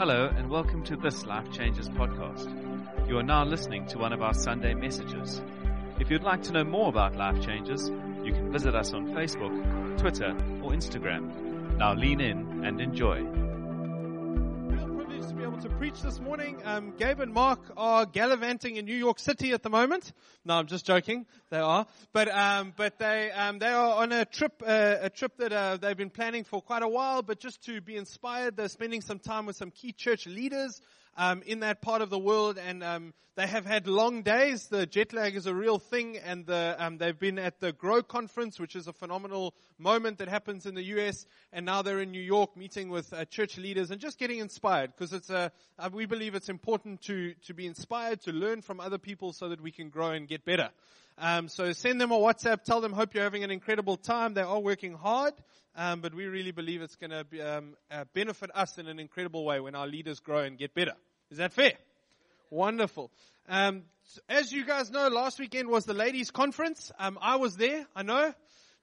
Hello, and welcome to this Life Changes podcast. You are now listening to one of our Sunday messages. If you'd like to know more about Life Changes, you can visit us on Facebook, Twitter, or Instagram. Now lean in and enjoy. To preach this morning. Um, Gabe and Mark are gallivanting in New York City at the moment. No, I'm just joking. They are, but um, but they um, they are on a trip uh, a trip that uh, they've been planning for quite a while. But just to be inspired, they're spending some time with some key church leaders um, in that part of the world, and um, they have had long days. The jet lag is a real thing, and the, um, they've been at the Grow conference, which is a phenomenal moment that happens in the U.S. And now they're in New York meeting with uh, church leaders and just getting inspired because it's a, uh, we believe it's important to to be inspired, to learn from other people, so that we can grow and get better. Um, so send them a WhatsApp. Tell them, hope you're having an incredible time. They are working hard, um, but we really believe it's going to um, uh, benefit us in an incredible way when our leaders grow and get better. Is that fair? Wonderful. Um, as you guys know, last weekend was the ladies' conference. Um, I was there. I know,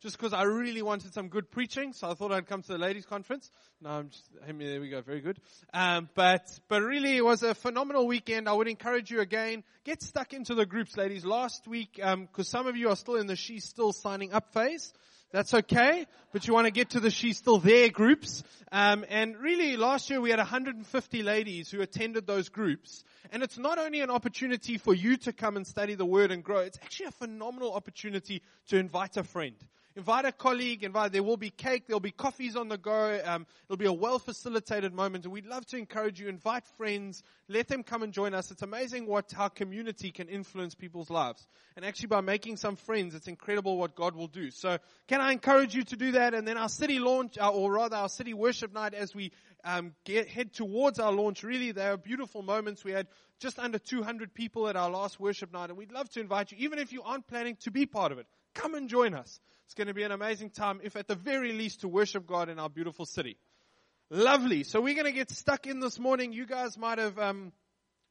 just because I really wanted some good preaching, so I thought I'd come to the ladies' conference. No, I'm just. There we go. Very good. Um, but but really, it was a phenomenal weekend. I would encourage you again. Get stuck into the groups, ladies. Last week, because um, some of you are still in the she's still signing up phase. That's okay, but you want to get to the she's still there groups. Um, and really, last year we had 150 ladies who attended those groups. And it's not only an opportunity for you to come and study the Word and grow. It's actually a phenomenal opportunity to invite a friend. Invite a colleague, invite, there will be cake, there'll be coffees on the go, um, it'll be a well facilitated moment, and we'd love to encourage you, invite friends, let them come and join us. It's amazing what, how community can influence people's lives. And actually by making some friends, it's incredible what God will do. So, can I encourage you to do that? And then our city launch, uh, or rather our city worship night as we um, get, head towards our launch, really, they are beautiful moments. We had just under 200 people at our last worship night, and we'd love to invite you, even if you aren't planning to be part of it. Come and join us. It's going to be an amazing time, if at the very least to worship God in our beautiful city. Lovely. So we're going to get stuck in this morning. You guys might have, um,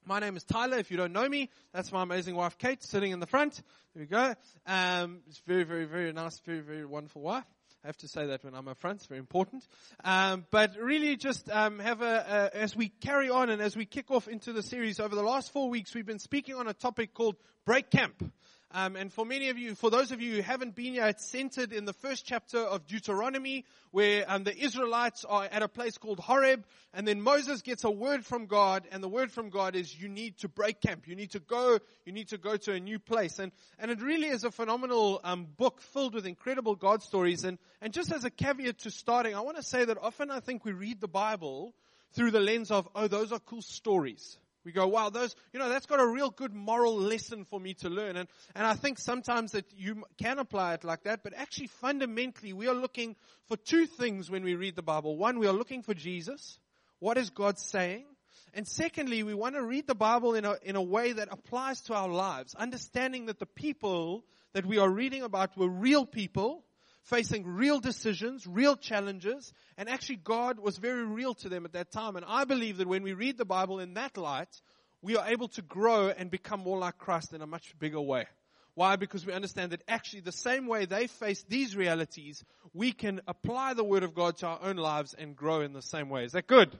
my name is Tyler. If you don't know me, that's my amazing wife Kate sitting in the front. There we go. Um, it's very, very, very nice, very, very wonderful wife. I have to say that when I'm up front. It's very important. Um, but really just um, have a, a, as we carry on and as we kick off into the series over the last four weeks, we've been speaking on a topic called break camp. Um, and for many of you, for those of you who haven't been here, it's centered in the first chapter of Deuteronomy, where um, the Israelites are at a place called Horeb, and then Moses gets a word from God, and the word from God is, "You need to break camp. You need to go. You need to go to a new place." And and it really is a phenomenal um, book filled with incredible God stories. And and just as a caveat to starting, I want to say that often I think we read the Bible through the lens of, "Oh, those are cool stories." We go, wow, those, you know, that's got a real good moral lesson for me to learn. And, and I think sometimes that you can apply it like that, but actually fundamentally we are looking for two things when we read the Bible. One, we are looking for Jesus. What is God saying? And secondly, we want to read the Bible in a, in a way that applies to our lives, understanding that the people that we are reading about were real people facing real decisions, real challenges, and actually God was very real to them at that time. And I believe that when we read the Bible in that light, we are able to grow and become more like Christ in a much bigger way. Why? Because we understand that actually the same way they face these realities, we can apply the Word of God to our own lives and grow in the same way. Is that good?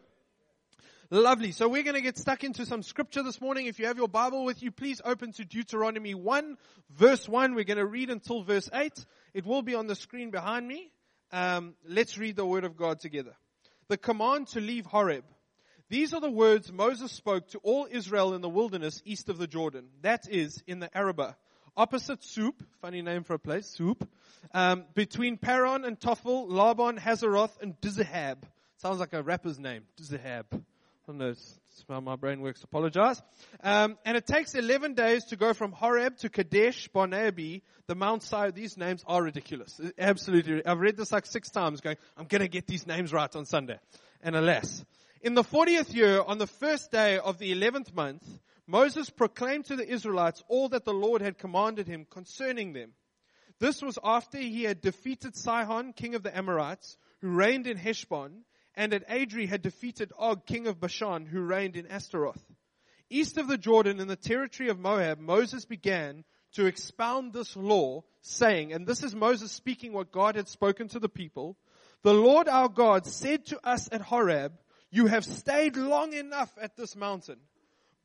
Lovely. So we're going to get stuck into some scripture this morning. If you have your Bible with you, please open to Deuteronomy 1, verse 1. We're going to read until verse 8. It will be on the screen behind me. Um, let's read the word of God together. The command to leave Horeb. These are the words Moses spoke to all Israel in the wilderness east of the Jordan. That is, in the Arabah. Opposite Shur, funny name for a place, Shur. Um, between Paran and Tophel, Laban, Hazeroth, and Dizahab. Sounds like a rapper's name, Dizahab. I don't know, it's how my brain works. Apologize. Um, and it takes 11 days to go from Horeb to Kadesh Barnea, the Mount Sinai. These names are ridiculous. Absolutely. I've read this like six times going, I'm going to get these names right on Sunday. And alas. In the 40th year, on the first day of the 11th month, Moses proclaimed to the Israelites all that the Lord had commanded him concerning them. This was after he had defeated Sihon, king of the Amorites, who reigned in Heshbon, and at Edrei had defeated Og, king of Bashan, who reigned in Ashtaroth. East of the Jordan in the territory of Moab, Moses began to expound this law, saying, and this is Moses speaking what God had spoken to the people, the Lord our God said to us at Horeb, You have stayed long enough at this mountain.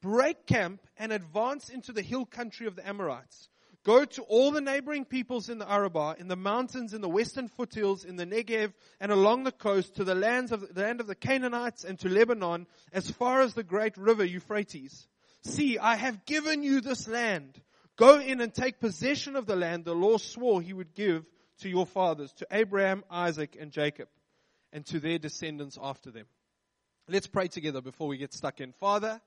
Break camp and advance into the hill country of the Amorites. Go to all the neighboring peoples in the Arabah, in the mountains, in the western foothills, in the Negev, and along the coast, to the lands of the land of the Canaanites and to Lebanon, as far as the great river Euphrates. See, I have given you this land. Go in and take possession of the land the Lord swore he would give to your fathers, to Abraham, Isaac, and Jacob, and to their descendants after them. Let's pray together before we get stuck in. Father,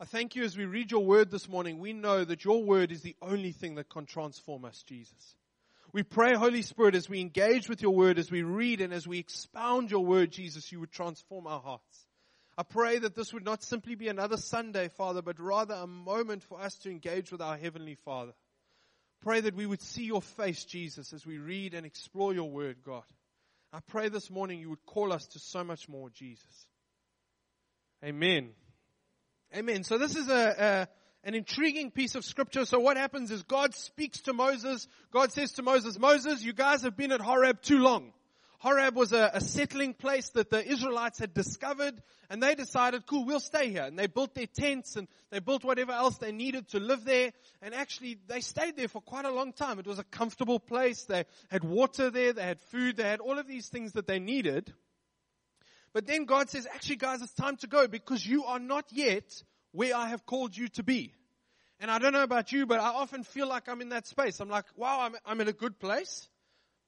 I thank you as we read your word this morning. We know that your word is the only thing that can transform us, Jesus. We pray, Holy Spirit, as we engage with your word, as we read and as we expound your word, Jesus, you would transform our hearts. I pray that this would not simply be another Sunday, Father, but rather a moment for us to engage with our Heavenly Father. Pray that we would see your face, Jesus, as we read and explore your word, God. I pray this morning you would call us to so much more, Jesus. Amen. Amen. So this is a, a, an intriguing piece of scripture. So what happens is God speaks to Moses. God says to Moses, Moses, you guys have been at Horeb too long. Horeb was a, a, settling place that the Israelites had discovered and they decided, cool, we'll stay here. And they built their tents and they built whatever else they needed to live there. And actually they stayed there for quite a long time. It was a comfortable place. They had water there. They had food. They had all of these things that they needed. But then God says, actually guys, it's time to go because you are not yet where I have called you to be. And I don't know about you, but I often feel like I'm in that space. I'm like, wow, I'm, I'm in a good place,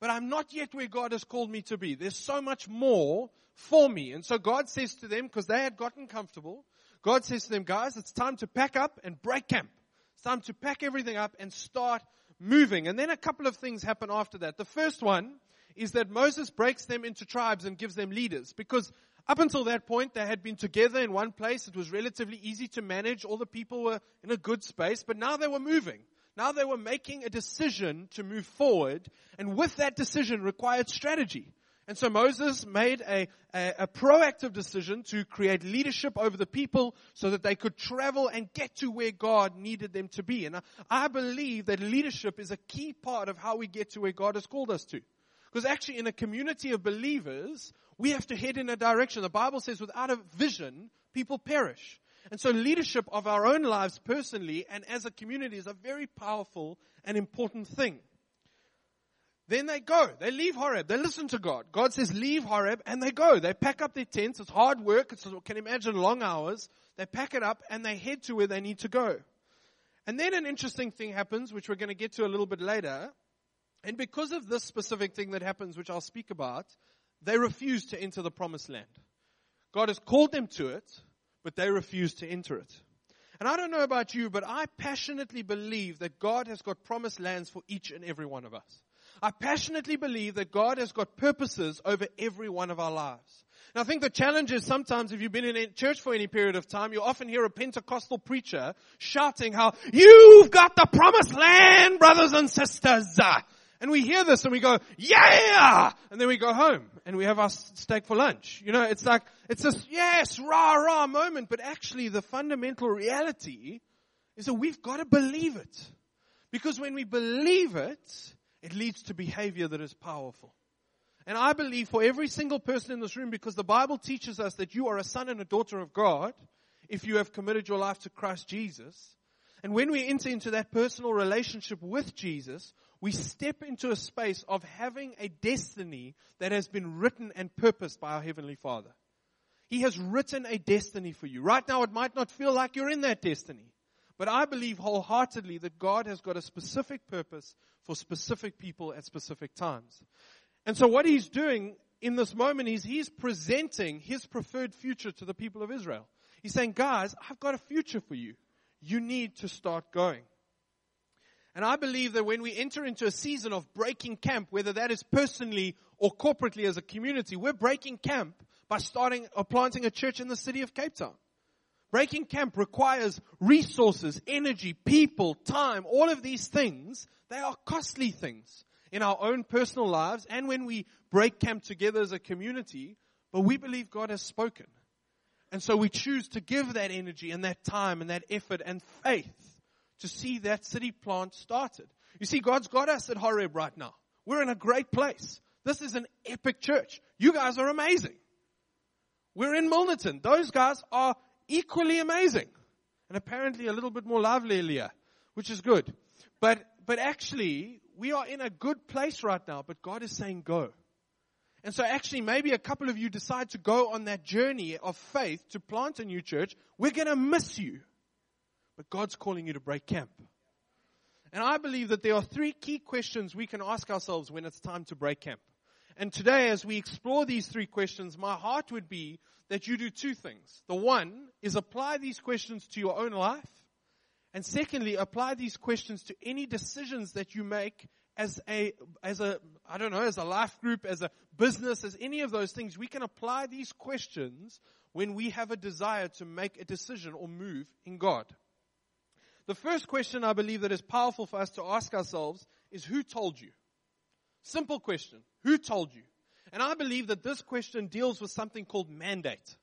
but I'm not yet where God has called me to be. There's so much more for me. And so God says to them, because they had gotten comfortable, God says to them, guys, it's time to pack up and break camp. It's time to pack everything up and start moving. And then a couple of things happen after that. The first one is that Moses breaks them into tribes and gives them leaders because up until that point, they had been together in one place. It was relatively easy to manage. All the people were in a good space, but now they were moving. Now they were making a decision to move forward, and with that decision required strategy. And so Moses made a, a, a, proactive decision to create leadership over the people so that they could travel and get to where God needed them to be. And I, I believe that leadership is a key part of how we get to where God has called us to. Because actually in a community of believers, we have to head in a direction. The Bible says without a vision, people perish. And so leadership of our own lives personally and as a community is a very powerful and important thing. Then they go. They leave Horeb. They listen to God. God says, leave Horeb, and they go. They pack up their tents. It's hard work. It's, can imagine long hours. They pack it up and they head to where they need to go. And then an interesting thing happens, which we're going to get to a little bit later. And because of this specific thing that happens, which I'll speak about, they refuse to enter the promised land. God has called them to it, but they refuse to enter it. And I don't know about you, but I passionately believe that God has got promised lands for each and every one of us. I passionately believe that God has got purposes over every one of our lives. And I think the challenge is sometimes if you've been in church for any period of time, you often hear a Pentecostal preacher shouting how, you've got the promised land, brothers and sisters. And we hear this and we go, yeah! And then we go home and we have our steak for lunch. You know, it's like, it's this, yes, rah, rah moment, but actually the fundamental reality is that we've got to believe it. Because when we believe it, it leads to behavior that is powerful. And I believe for every single person in this room, because the Bible teaches us that you are a son and a daughter of God, if you have committed your life to Christ Jesus. And when we enter into that personal relationship with Jesus, we step into a space of having a destiny that has been written and purposed by our Heavenly Father. He has written a destiny for you. Right now, it might not feel like you're in that destiny. But I believe wholeheartedly that God has got a specific purpose for specific people at specific times. And so what he's doing in this moment is he's presenting his preferred future to the people of Israel. He's saying, guys, I've got a future for you. You need to start going. And I believe that when we enter into a season of breaking camp, whether that is personally or corporately as a community, we're breaking camp by starting or planting a church in the city of Cape Town. Breaking camp requires resources, energy, people, time, all of these things. They are costly things in our own personal lives and when we break camp together as a community, but we believe God has spoken. And so we choose to give that energy and that time and that effort and faith to see that city plant started. You see, God's got us at Horeb right now. We're in a great place. This is an epic church. You guys are amazing. We're in Milnerton. Those guys are equally amazing. And apparently a little bit more lively, Leah, which is good. But, but actually, we are in a good place right now, but God is saying go. And so actually maybe a couple of you decide to go on that journey of faith to plant a new church. We're going to miss you. But God's calling you to break camp. And I believe that there are three key questions we can ask ourselves when it's time to break camp. And today, as we explore these three questions, my heart would be that you do two things. The one is apply these questions to your own life. And secondly, apply these questions to any decisions that you make as a, as a, I don't know, as a life group, as a business, as any of those things. We can apply these questions when we have a desire to make a decision or move in God. The first question I believe that is powerful for us to ask ourselves is who told you? Simple question. Who told you? And I believe that this question deals with something called mandate.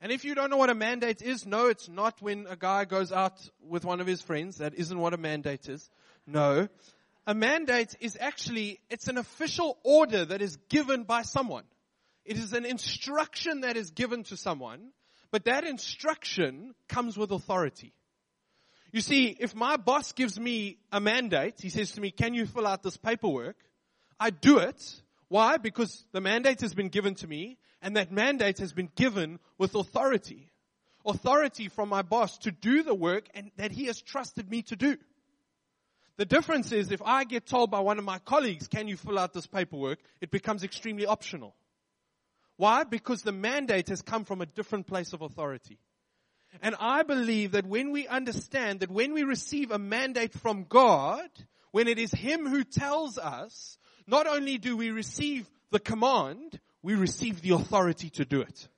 And if you don't know what a mandate is, no, it's not when a guy goes out with one of his friends. That isn't what a mandate is. No. A mandate is actually, it's an official order that is given by someone. It is an instruction that is given to someone, but that instruction comes with authority. You see, if my boss gives me a mandate, he says to me, can you fill out this paperwork? I do it. Why? Because the mandate has been given to me and that mandate has been given with authority. Authority from my boss to do the work and that he has trusted me to do. The difference is if I get told by one of my colleagues, can you fill out this paperwork? It becomes extremely optional. Why? Because the mandate has come from a different place of authority. And I believe that when we understand that when we receive a mandate from God, when it is Him who tells us, not only do we receive the command, we receive the authority to do it.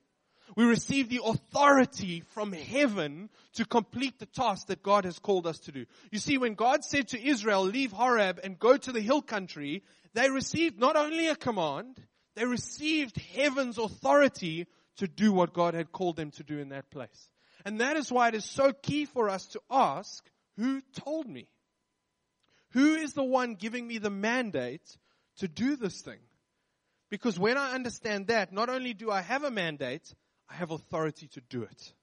We receive the authority from heaven to complete the task that God has called us to do. You see, when God said to Israel, leave Horeb and go to the hill country, they received not only a command, they received heaven's authority to do what God had called them to do in that place. And that is why it is so key for us to ask, who told me? Who is the one giving me the mandate to do this thing? Because when I understand that, not only do I have a mandate, I have authority to do it.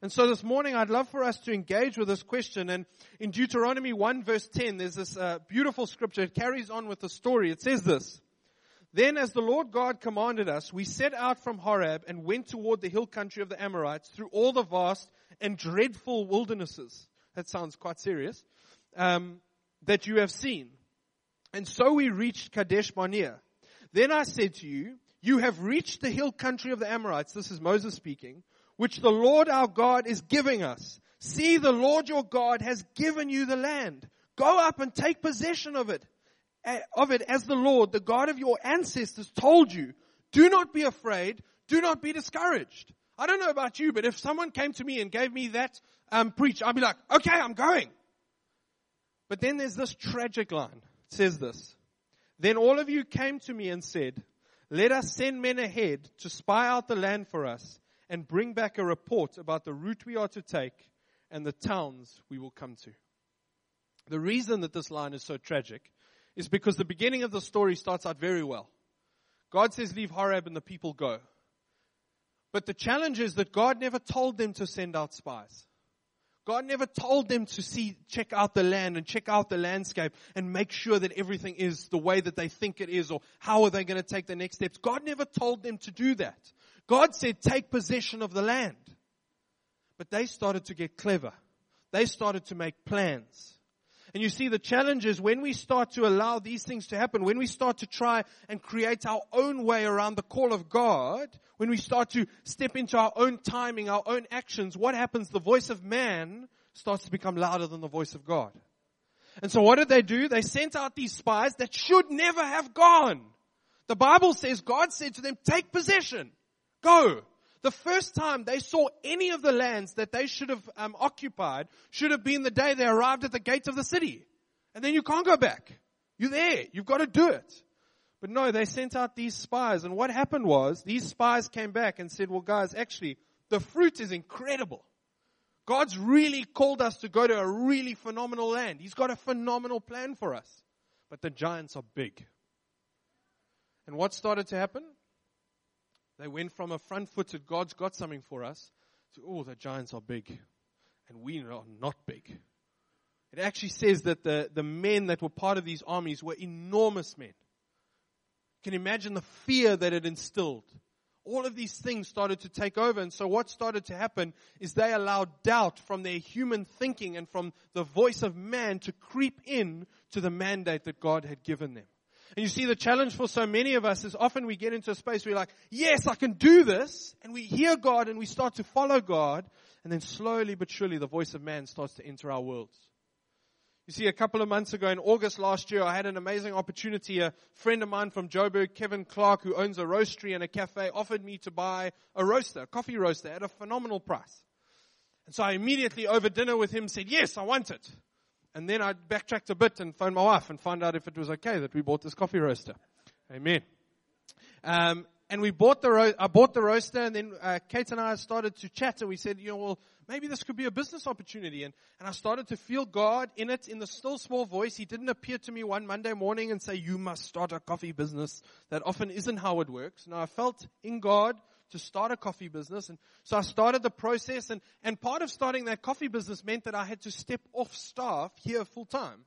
And so this morning, I'd love for us to engage with this question. And in Deuteronomy 1 verse 10, there's this uh, beautiful scripture. It carries on with the story. It says this. Then as the Lord God commanded us, we set out from Horeb and went toward the hill country of the Amorites through all the vast and dreadful wildernesses. That sounds quite serious. Um, that you have seen. And so we reached Kadesh Barnea. Then I said to you, you have reached the hill country of the Amorites. This is Moses speaking, which the Lord our God is giving us. See, the Lord your God has given you the land. Go up and take possession of it of it as the Lord, the God of your ancestors told you. Do not be afraid. Do not be discouraged. I don't know about you, but if someone came to me and gave me that um, preach, I'd be like, okay, I'm going. But then there's this tragic line. It says this. Then all of you came to me and said, let us send men ahead to spy out the land for us and bring back a report about the route we are to take and the towns we will come to. The reason that this line is so tragic is because the beginning of the story starts out very well. God says, leave Horeb and the people go. But the challenge is that God never told them to send out spies. God never told them to see, check out the land and check out the landscape and make sure that everything is the way that they think it is or how are they going to take the next steps. God never told them to do that. God said, take possession of the land. But they started to get clever. They started to make plans. And you see, the challenge is when we start to allow these things to happen, when we start to try and create our own way around the call of God, when we start to step into our own timing, our own actions, what happens? The voice of man starts to become louder than the voice of God. And so what did they do? They sent out these spies that should never have gone. The Bible says God said to them, take possession. Go. The first time they saw any of the lands that they should have um, occupied should have been the day they arrived at the gates of the city. And then you can't go back. You're there. You've got to do it. But no, they sent out these spies. And what happened was these spies came back and said, well guys, actually, the fruit is incredible. God's really called us to go to a really phenomenal land. He's got a phenomenal plan for us. But the giants are big. And what started to happen? They went from a front footed, God's got something for us, to, oh, the giants are big. And we are not big. It actually says that the, the men that were part of these armies were enormous men. Can You imagine the fear that it instilled. All of these things started to take over. And so what started to happen is they allowed doubt from their human thinking and from the voice of man to creep in to the mandate that God had given them. And you see, the challenge for so many of us is often we get into a space where we're like, yes, I can do this. And we hear God and we start to follow God. And then slowly but surely the voice of man starts to enter our worlds. You see, a couple of months ago in August last year, I had an amazing opportunity. A friend of mine from Joburg, Kevin Clark, who owns a roastery and a cafe, offered me to buy a roaster, a coffee roaster at a phenomenal price. And so I immediately over dinner with him said, yes, I want it. And then I backtracked a bit and phoned my wife and found out if it was okay that we bought this coffee roaster. Amen. Um, and we bought the ro- I bought the roaster, and then uh, Kate and I started to chat, and we said, you know, well, maybe this could be a business opportunity. And and I started to feel God in it, in the still small voice. He didn't appear to me one Monday morning and say, you must start a coffee business. That often isn't how it works. Now I felt in God to start a coffee business. And so I started the process and, and part of starting that coffee business meant that I had to step off staff here full time.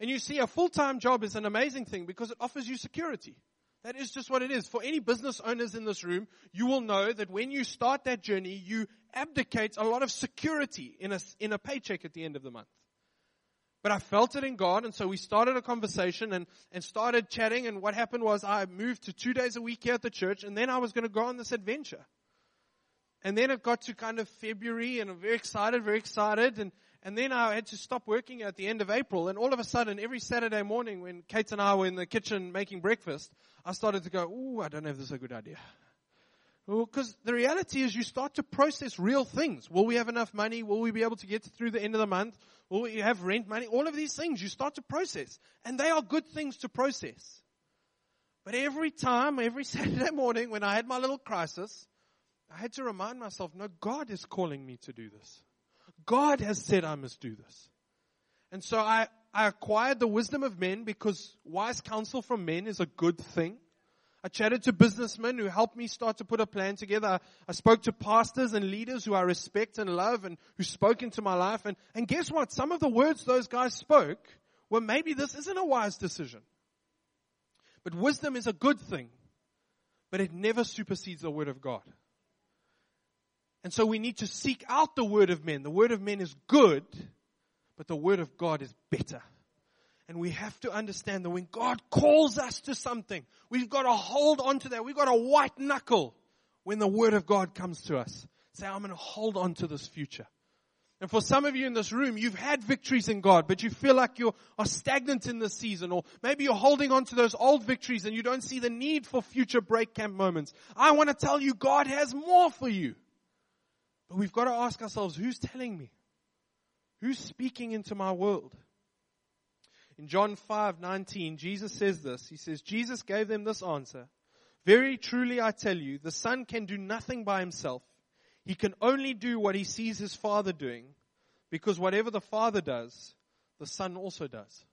And you see, a full-time job is an amazing thing because it offers you security. That is just what it is. For any business owners in this room, you will know that when you start that journey, you abdicate a lot of security in a, in a paycheck at the end of the month. But I felt it in God, and so we started a conversation and, and started chatting. And what happened was I moved to two days a week here at the church, and then I was going to go on this adventure. And then it got to kind of February, and I'm very excited, very excited. And, and then I had to stop working at the end of April. And all of a sudden, every Saturday morning when Kate and I were in the kitchen making breakfast, I started to go, ooh, I don't know if this is a good idea. Because the reality is you start to process real things. Will we have enough money? Will we be able to get through the end of the month? Will we have rent money? All of these things you start to process. And they are good things to process. But every time, every Saturday morning when I had my little crisis, I had to remind myself, no, God is calling me to do this. God has said I must do this. And so I, I acquired the wisdom of men because wise counsel from men is a good thing. I chatted to businessmen who helped me start to put a plan together. I spoke to pastors and leaders who I respect and love and who spoke into my life. And, and guess what? Some of the words those guys spoke were maybe this isn't a wise decision. But wisdom is a good thing, but it never supersedes the word of God. And so we need to seek out the word of men. The word of men is good, but the word of God is better. And we have to understand that when God calls us to something, we've got to hold on to that. We've got to white knuckle when the word of God comes to us. Say, I'm going to hold on to this future. And for some of you in this room, you've had victories in God, but you feel like you are stagnant in this season, or maybe you're holding on to those old victories and you don't see the need for future break camp moments. I want to tell you, God has more for you. But we've got to ask ourselves, who's telling me? Who's speaking into my world? In John 5:19, Jesus says this. He says, Jesus gave them this answer. Very truly I tell you, the son can do nothing by himself. He can only do what he sees his father doing, because whatever the father does, the son also does.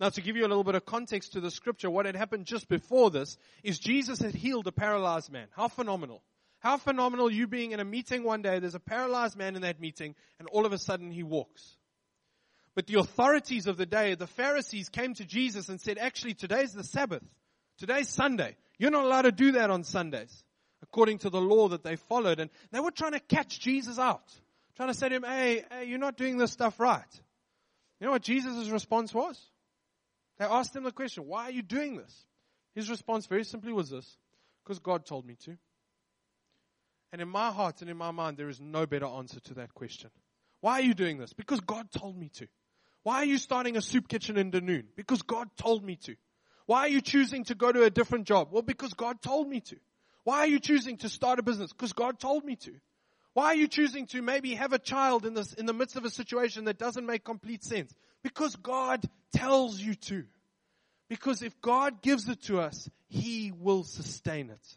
Now to give you a little bit of context to the scripture, what had happened just before this is Jesus had healed a paralyzed man. How phenomenal. How phenomenal you being in a meeting one day, there's a paralyzed man in that meeting, and all of a sudden he walks. But the authorities of the day, the Pharisees came to Jesus and said, actually today's the Sabbath. Today's Sunday. You're not allowed to do that on Sundays. According to the law that they followed. And they were trying to catch Jesus out. Trying to say to him, hey, hey you're not doing this stuff right. You know what Jesus' response was? They asked him the question, why are you doing this? His response very simply was this, because God told me to. And in my heart and in my mind, there is no better answer to that question. Why are you doing this? Because God told me to. Why are you starting a soup kitchen in Dunoon? Because God told me to. Why are you choosing to go to a different job? Well, because God told me to. Why are you choosing to start a business? Because God told me to. Why are you choosing to maybe have a child in this, in the midst of a situation that doesn't make complete sense? Because God tells you to. Because if God gives it to us, He will sustain it.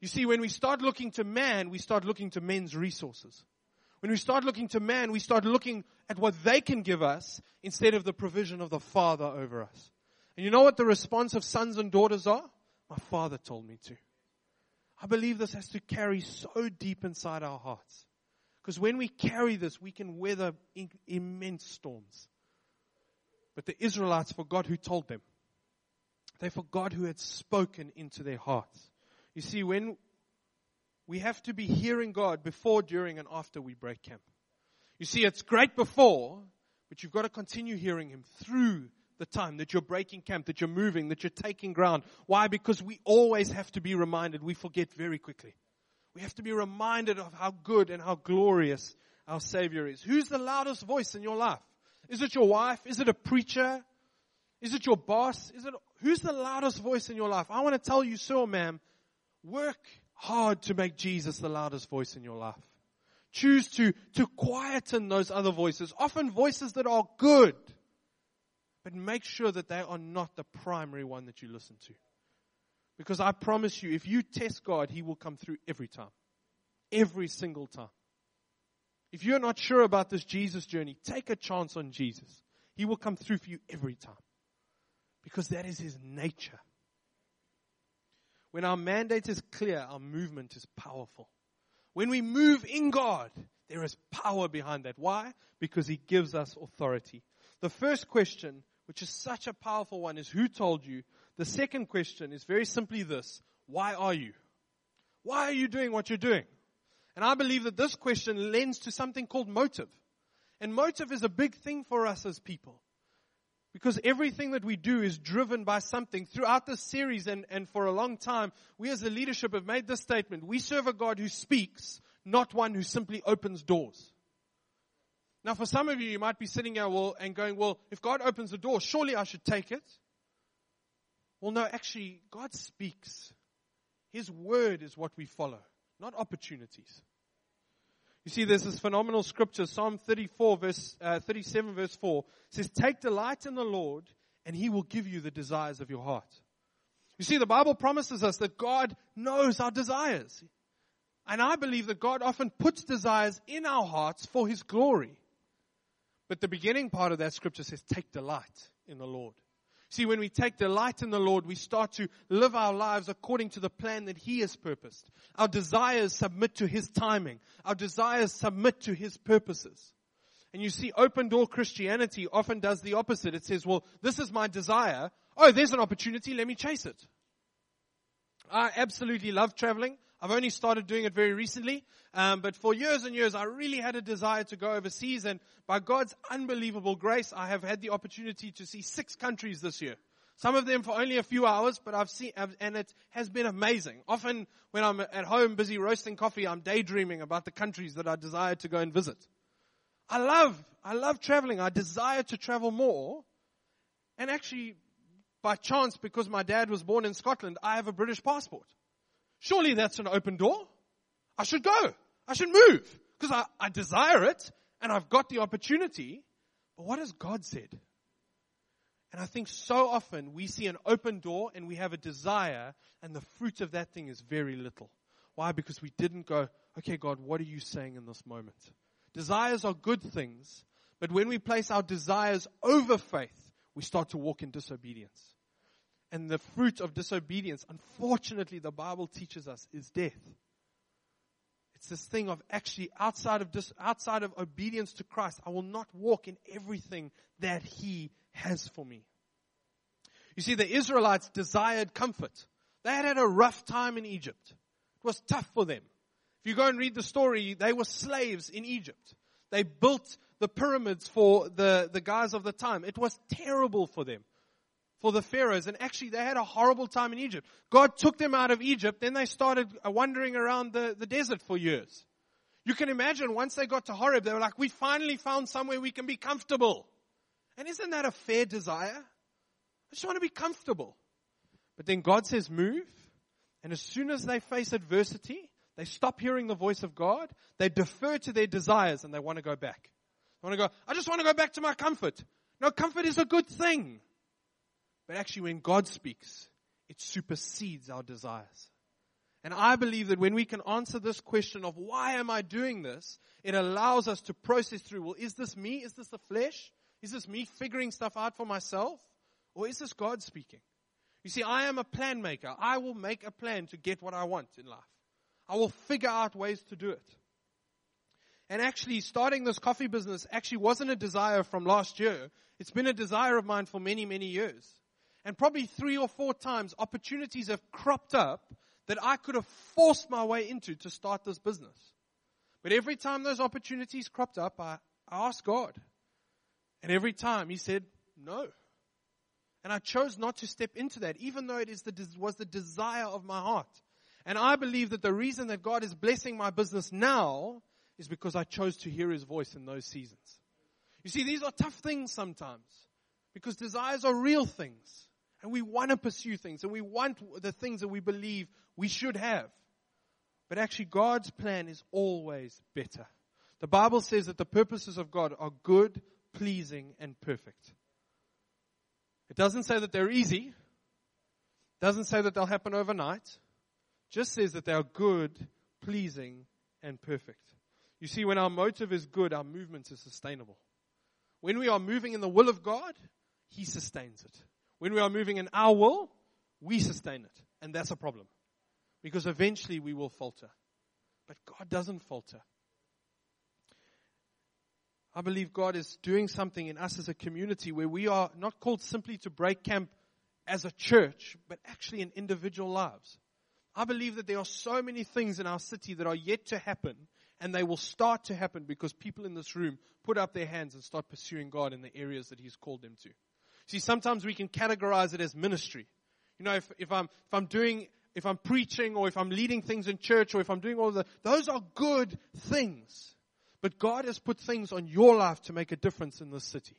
You see, when we start looking to man, we start looking to men's resources. When we start looking to man, we start looking at what they can give us instead of the provision of the Father over us. And you know what the response of sons and daughters are? My Father told me to. I believe this has to carry so deep inside our hearts. Because when we carry this, we can weather immense storms. But the Israelites forgot who told them. They forgot who had spoken into their hearts. You see, when we have to be hearing God before, during, and after we break camp. You see, it's great before, but you've got to continue hearing Him through the time that you're breaking camp, that you're moving, that you're taking ground. Why? Because we always have to be reminded. We forget very quickly. We have to be reminded of how good and how glorious our Savior is. Who's the loudest voice in your life? Is it your wife? Is it a preacher? Is it your boss? Is it, who's the loudest voice in your life? I want to tell you, so, ma'am, work hard to make Jesus the loudest voice in your life. Choose to, to quieten those other voices, often voices that are good, but make sure that they are not the primary one that you listen to. Because I promise you, if you test God, He will come through every time. Every single time. If you're not sure about this Jesus journey, take a chance on Jesus. He will come through for you every time. Because that is His nature. When our mandate is clear, our movement is powerful. When we move in God, there is power behind that. Why? Because He gives us authority. The first question, which is such a powerful one, is who told you? The second question is very simply this. Why are you? Why are you doing what you're doing? And I believe that this question lends to something called motive. And motive is a big thing for us as people. Because everything that we do is driven by something. Throughout this series and, and for a long time, we as the leadership have made this statement. We serve a God who speaks, not one who simply opens doors. Now for some of you, you might be sitting here well, and going, well, if God opens the door, surely I should take it. Well, no, actually, God speaks. His word is what we follow, not opportunities. You see, there's this phenomenal scripture, Psalm 34 verse, uh, 37 verse 4 says, take delight in the Lord and he will give you the desires of your heart. You see, the Bible promises us that God knows our desires. And I believe that God often puts desires in our hearts for his glory. But the beginning part of that scripture says, take delight in the Lord. See, when we take delight in the Lord, we start to live our lives according to the plan that He has purposed. Our desires submit to His timing. Our desires submit to His purposes. And you see, open door Christianity often does the opposite. It says, well, this is my desire. Oh, there's an opportunity. Let me chase it. I absolutely love traveling. I've only started doing it very recently. Um, but for years and years, I really had a desire to go overseas. And by God's unbelievable grace, I have had the opportunity to see six countries this year. Some of them for only a few hours, but I've seen, and it has been amazing. Often when I'm at home busy roasting coffee, I'm daydreaming about the countries that I desire to go and visit. I love, I love traveling. I desire to travel more. And actually, by chance, because my dad was born in Scotland, I have a British passport. Surely that's an open door. I should go. I should move because I, I desire it and I've got the opportunity. But what has God said? And I think so often we see an open door and we have a desire and the fruit of that thing is very little. Why? Because we didn't go, okay, God, what are you saying in this moment? Desires are good things, but when we place our desires over faith, we start to walk in disobedience. And the fruit of disobedience, unfortunately, the Bible teaches us, is death. It's this thing of actually outside of dis, outside of obedience to Christ, I will not walk in everything that He has for me. You see, the Israelites desired comfort. They had had a rough time in Egypt. It was tough for them. If you go and read the story, they were slaves in Egypt. They built the pyramids for the, the guys of the time. It was terrible for them for the Pharaohs. And actually, they had a horrible time in Egypt. God took them out of Egypt. Then they started uh, wandering around the, the desert for years. You can imagine once they got to Horeb, they were like, we finally found somewhere we can be comfortable. And isn't that a fair desire? I just want to be comfortable. But then God says, move. And as soon as they face adversity, they stop hearing the voice of God. They defer to their desires and they want to go back. They want to go, I just want to go back to my comfort. No, comfort is a good thing. But actually, when God speaks, it supersedes our desires. And I believe that when we can answer this question of why am I doing this, it allows us to process through, well, is this me? Is this the flesh? Is this me figuring stuff out for myself? Or is this God speaking? You see, I am a plan maker. I will make a plan to get what I want in life. I will figure out ways to do it. And actually, starting this coffee business actually wasn't a desire from last year. It's been a desire of mine for many, many years. And probably three or four times, opportunities have cropped up that I could have forced my way into to start this business. But every time those opportunities cropped up, I, asked God. And every time He said, no. And I chose not to step into that, even though it is the, was the desire of my heart. And I believe that the reason that God is blessing my business now is because I chose to hear His voice in those seasons. You see, these are tough things sometimes because desires are real things. And we want to pursue things and we want the things that we believe we should have. But actually, God's plan is always better. The Bible says that the purposes of God are good, pleasing, and perfect. It doesn't say that they're easy. It doesn't say that they'll happen overnight. It just says that they are good, pleasing, and perfect. You see, when our motive is good, our movement is sustainable. When we are moving in the will of God, He sustains it. When we are moving in our will, we sustain it. And that's a problem. Because eventually we will falter. But God doesn't falter. I believe God is doing something in us as a community where we are not called simply to break camp as a church, but actually in individual lives. I believe that there are so many things in our city that are yet to happen, and they will start to happen because people in this room put up their hands and start pursuing God in the areas that He's called them to. See, sometimes we can categorize it as ministry. You know, if, if I'm, if I'm doing, if I'm preaching or if I'm leading things in church or if I'm doing all that, those are good things. But God has put things on your life to make a difference in this city.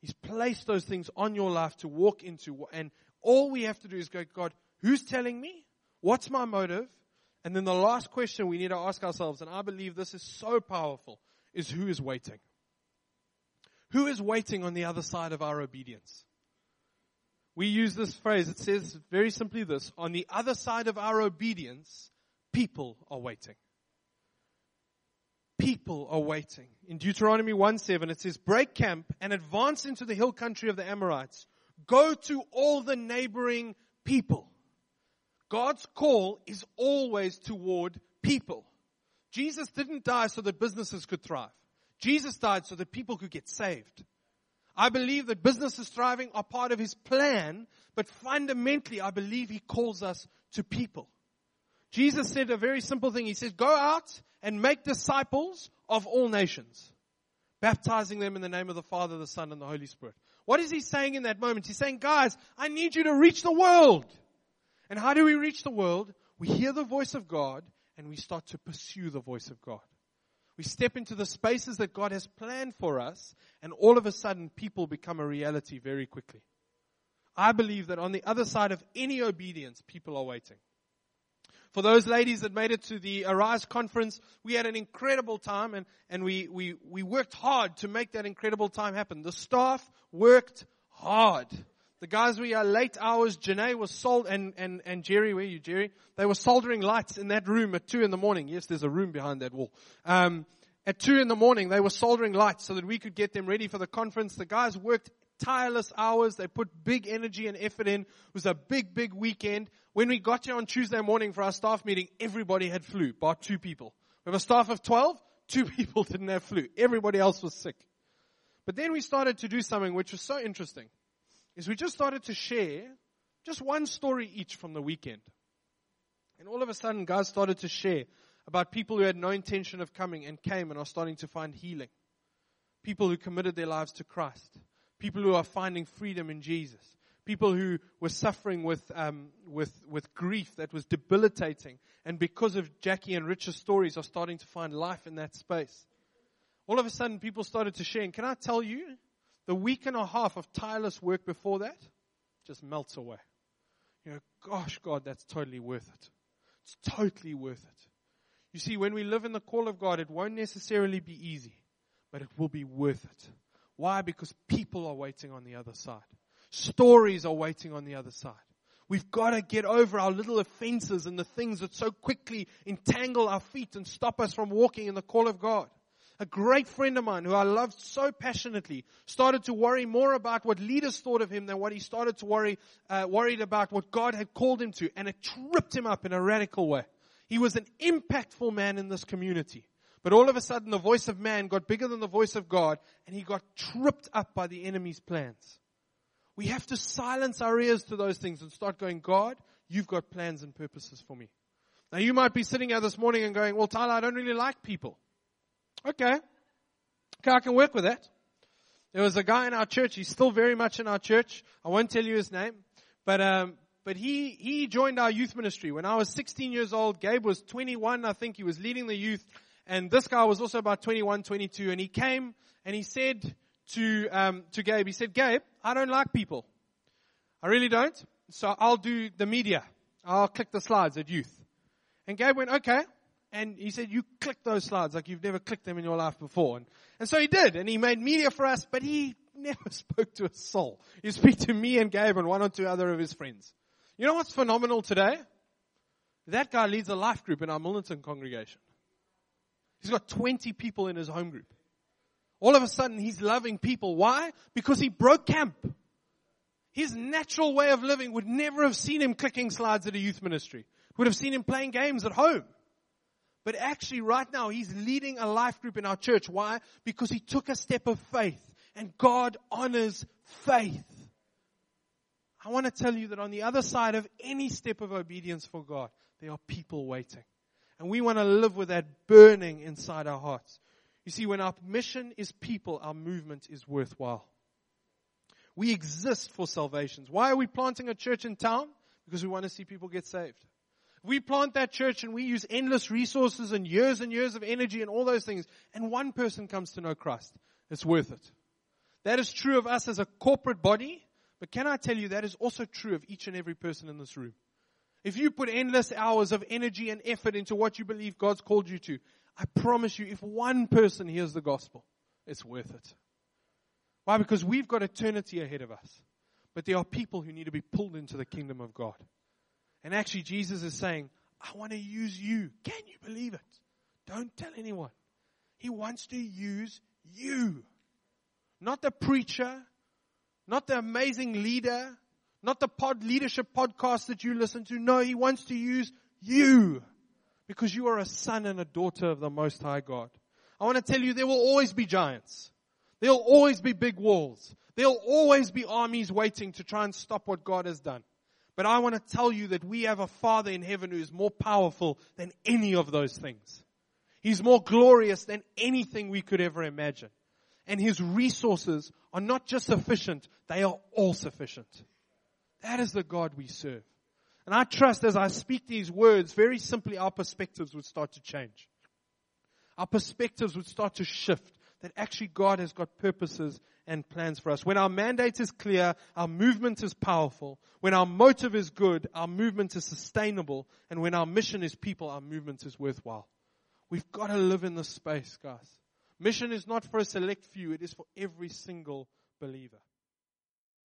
He's placed those things on your life to walk into. And all we have to do is go, God, who's telling me? What's my motive? And then the last question we need to ask ourselves, and I believe this is so powerful, is who is waiting? Who is waiting on the other side of our obedience? We use this phrase. It says very simply this. On the other side of our obedience, people are waiting. People are waiting. In Deuteronomy 1 7, it says, break camp and advance into the hill country of the Amorites. Go to all the neighboring people. God's call is always toward people. Jesus didn't die so that businesses could thrive. Jesus died so that people could get saved. I believe that businesses thriving are part of his plan, but fundamentally, I believe he calls us to people. Jesus said a very simple thing. He says, go out and make disciples of all nations, baptizing them in the name of the Father, the Son, and the Holy Spirit. What is he saying in that moment? He's saying, guys, I need you to reach the world. And how do we reach the world? We hear the voice of God and we start to pursue the voice of God. We step into the spaces that God has planned for us, and all of a sudden, people become a reality very quickly. I believe that on the other side of any obedience, people are waiting. For those ladies that made it to the Arise conference, we had an incredible time and, and we, we, we worked hard to make that incredible time happen. The staff worked hard. The guys we are late hours, Janae was sold, and, and, and Jerry, where you, Jerry? They were soldering lights in that room at two in the morning. Yes, there's a room behind that wall. Um, at two in the morning, they were soldering lights so that we could get them ready for the conference. The guys worked tireless hours. They put big energy and effort in. It was a big, big weekend. When we got here on Tuesday morning for our staff meeting, everybody had flu, bar two people. We have a staff of 12, two people didn't have flu. Everybody else was sick. But then we started to do something which was so interesting is we just started to share just one story each from the weekend. And all of a sudden, guys started to share about people who had no intention of coming and came and are starting to find healing. People who committed their lives to Christ. People who are finding freedom in Jesus. People who were suffering with, um, with, with grief that was debilitating. And because of Jackie and Richard's stories are starting to find life in that space. All of a sudden, people started to share. And can I tell you, the week and a half of tireless work before that just melts away. You know, gosh, God, that's totally worth it. It's totally worth it. You see, when we live in the call of God, it won't necessarily be easy, but it will be worth it. Why? Because people are waiting on the other side. Stories are waiting on the other side. We've got to get over our little offenses and the things that so quickly entangle our feet and stop us from walking in the call of God. A great friend of mine who I loved so passionately started to worry more about what leaders thought of him than what he started to worry, uh, worried about what God had called him to. And it tripped him up in a radical way. He was an impactful man in this community. But all of a sudden the voice of man got bigger than the voice of God and he got tripped up by the enemy's plans. We have to silence our ears to those things and start going, God, you've got plans and purposes for me. Now you might be sitting here this morning and going, well, Tyler, I don't really like people. Okay. Okay, I can work with that. There was a guy in our church. He's still very much in our church. I won't tell you his name, but um, but he he joined our youth ministry when I was 16 years old. Gabe was 21, I think. He was leading the youth, and this guy was also about 21, 22. And he came and he said to um, to Gabe, he said, Gabe, I don't like people. I really don't. So I'll do the media. I'll click the slides at youth. And Gabe went, okay. And he said, you click those slides like you've never clicked them in your life before. And, and so he did. And he made media for us, but he never spoke to a soul. He spoke to me and Gabe and one or two other of his friends. You know what's phenomenal today? That guy leads a life group in our Milnerton congregation. He's got 20 people in his home group. All of a sudden he's loving people. Why? Because he broke camp. His natural way of living would never have seen him clicking slides at a youth ministry. Would have seen him playing games at home. But actually right now he's leading a life group in our church. Why? Because he took a step of faith and God honors faith. I want to tell you that on the other side of any step of obedience for God, there are people waiting. And we want to live with that burning inside our hearts. You see, when our mission is people, our movement is worthwhile. We exist for salvations. Why are we planting a church in town? Because we want to see people get saved. We plant that church and we use endless resources and years and years of energy and all those things, and one person comes to know Christ. It's worth it. That is true of us as a corporate body, but can I tell you that is also true of each and every person in this room? If you put endless hours of energy and effort into what you believe God's called you to, I promise you, if one person hears the gospel, it's worth it. Why? Because we've got eternity ahead of us. But there are people who need to be pulled into the kingdom of God. And actually, Jesus is saying, I want to use you. Can you believe it? Don't tell anyone. He wants to use you. Not the preacher, not the amazing leader, not the pod leadership podcast that you listen to. No, he wants to use you because you are a son and a daughter of the Most High God. I want to tell you there will always be giants. There'll always be big walls. There'll always be armies waiting to try and stop what God has done. But I want to tell you that we have a Father in heaven who is more powerful than any of those things. He's more glorious than anything we could ever imagine. And His resources are not just sufficient, they are all sufficient. That is the God we serve. And I trust as I speak these words, very simply our perspectives would start to change. Our perspectives would start to shift that actually God has got purposes and plans for us. When our mandate is clear, our movement is powerful. When our motive is good, our movement is sustainable. And when our mission is people, our movement is worthwhile. We've got to live in this space, guys. Mission is not for a select few, it is for every single believer.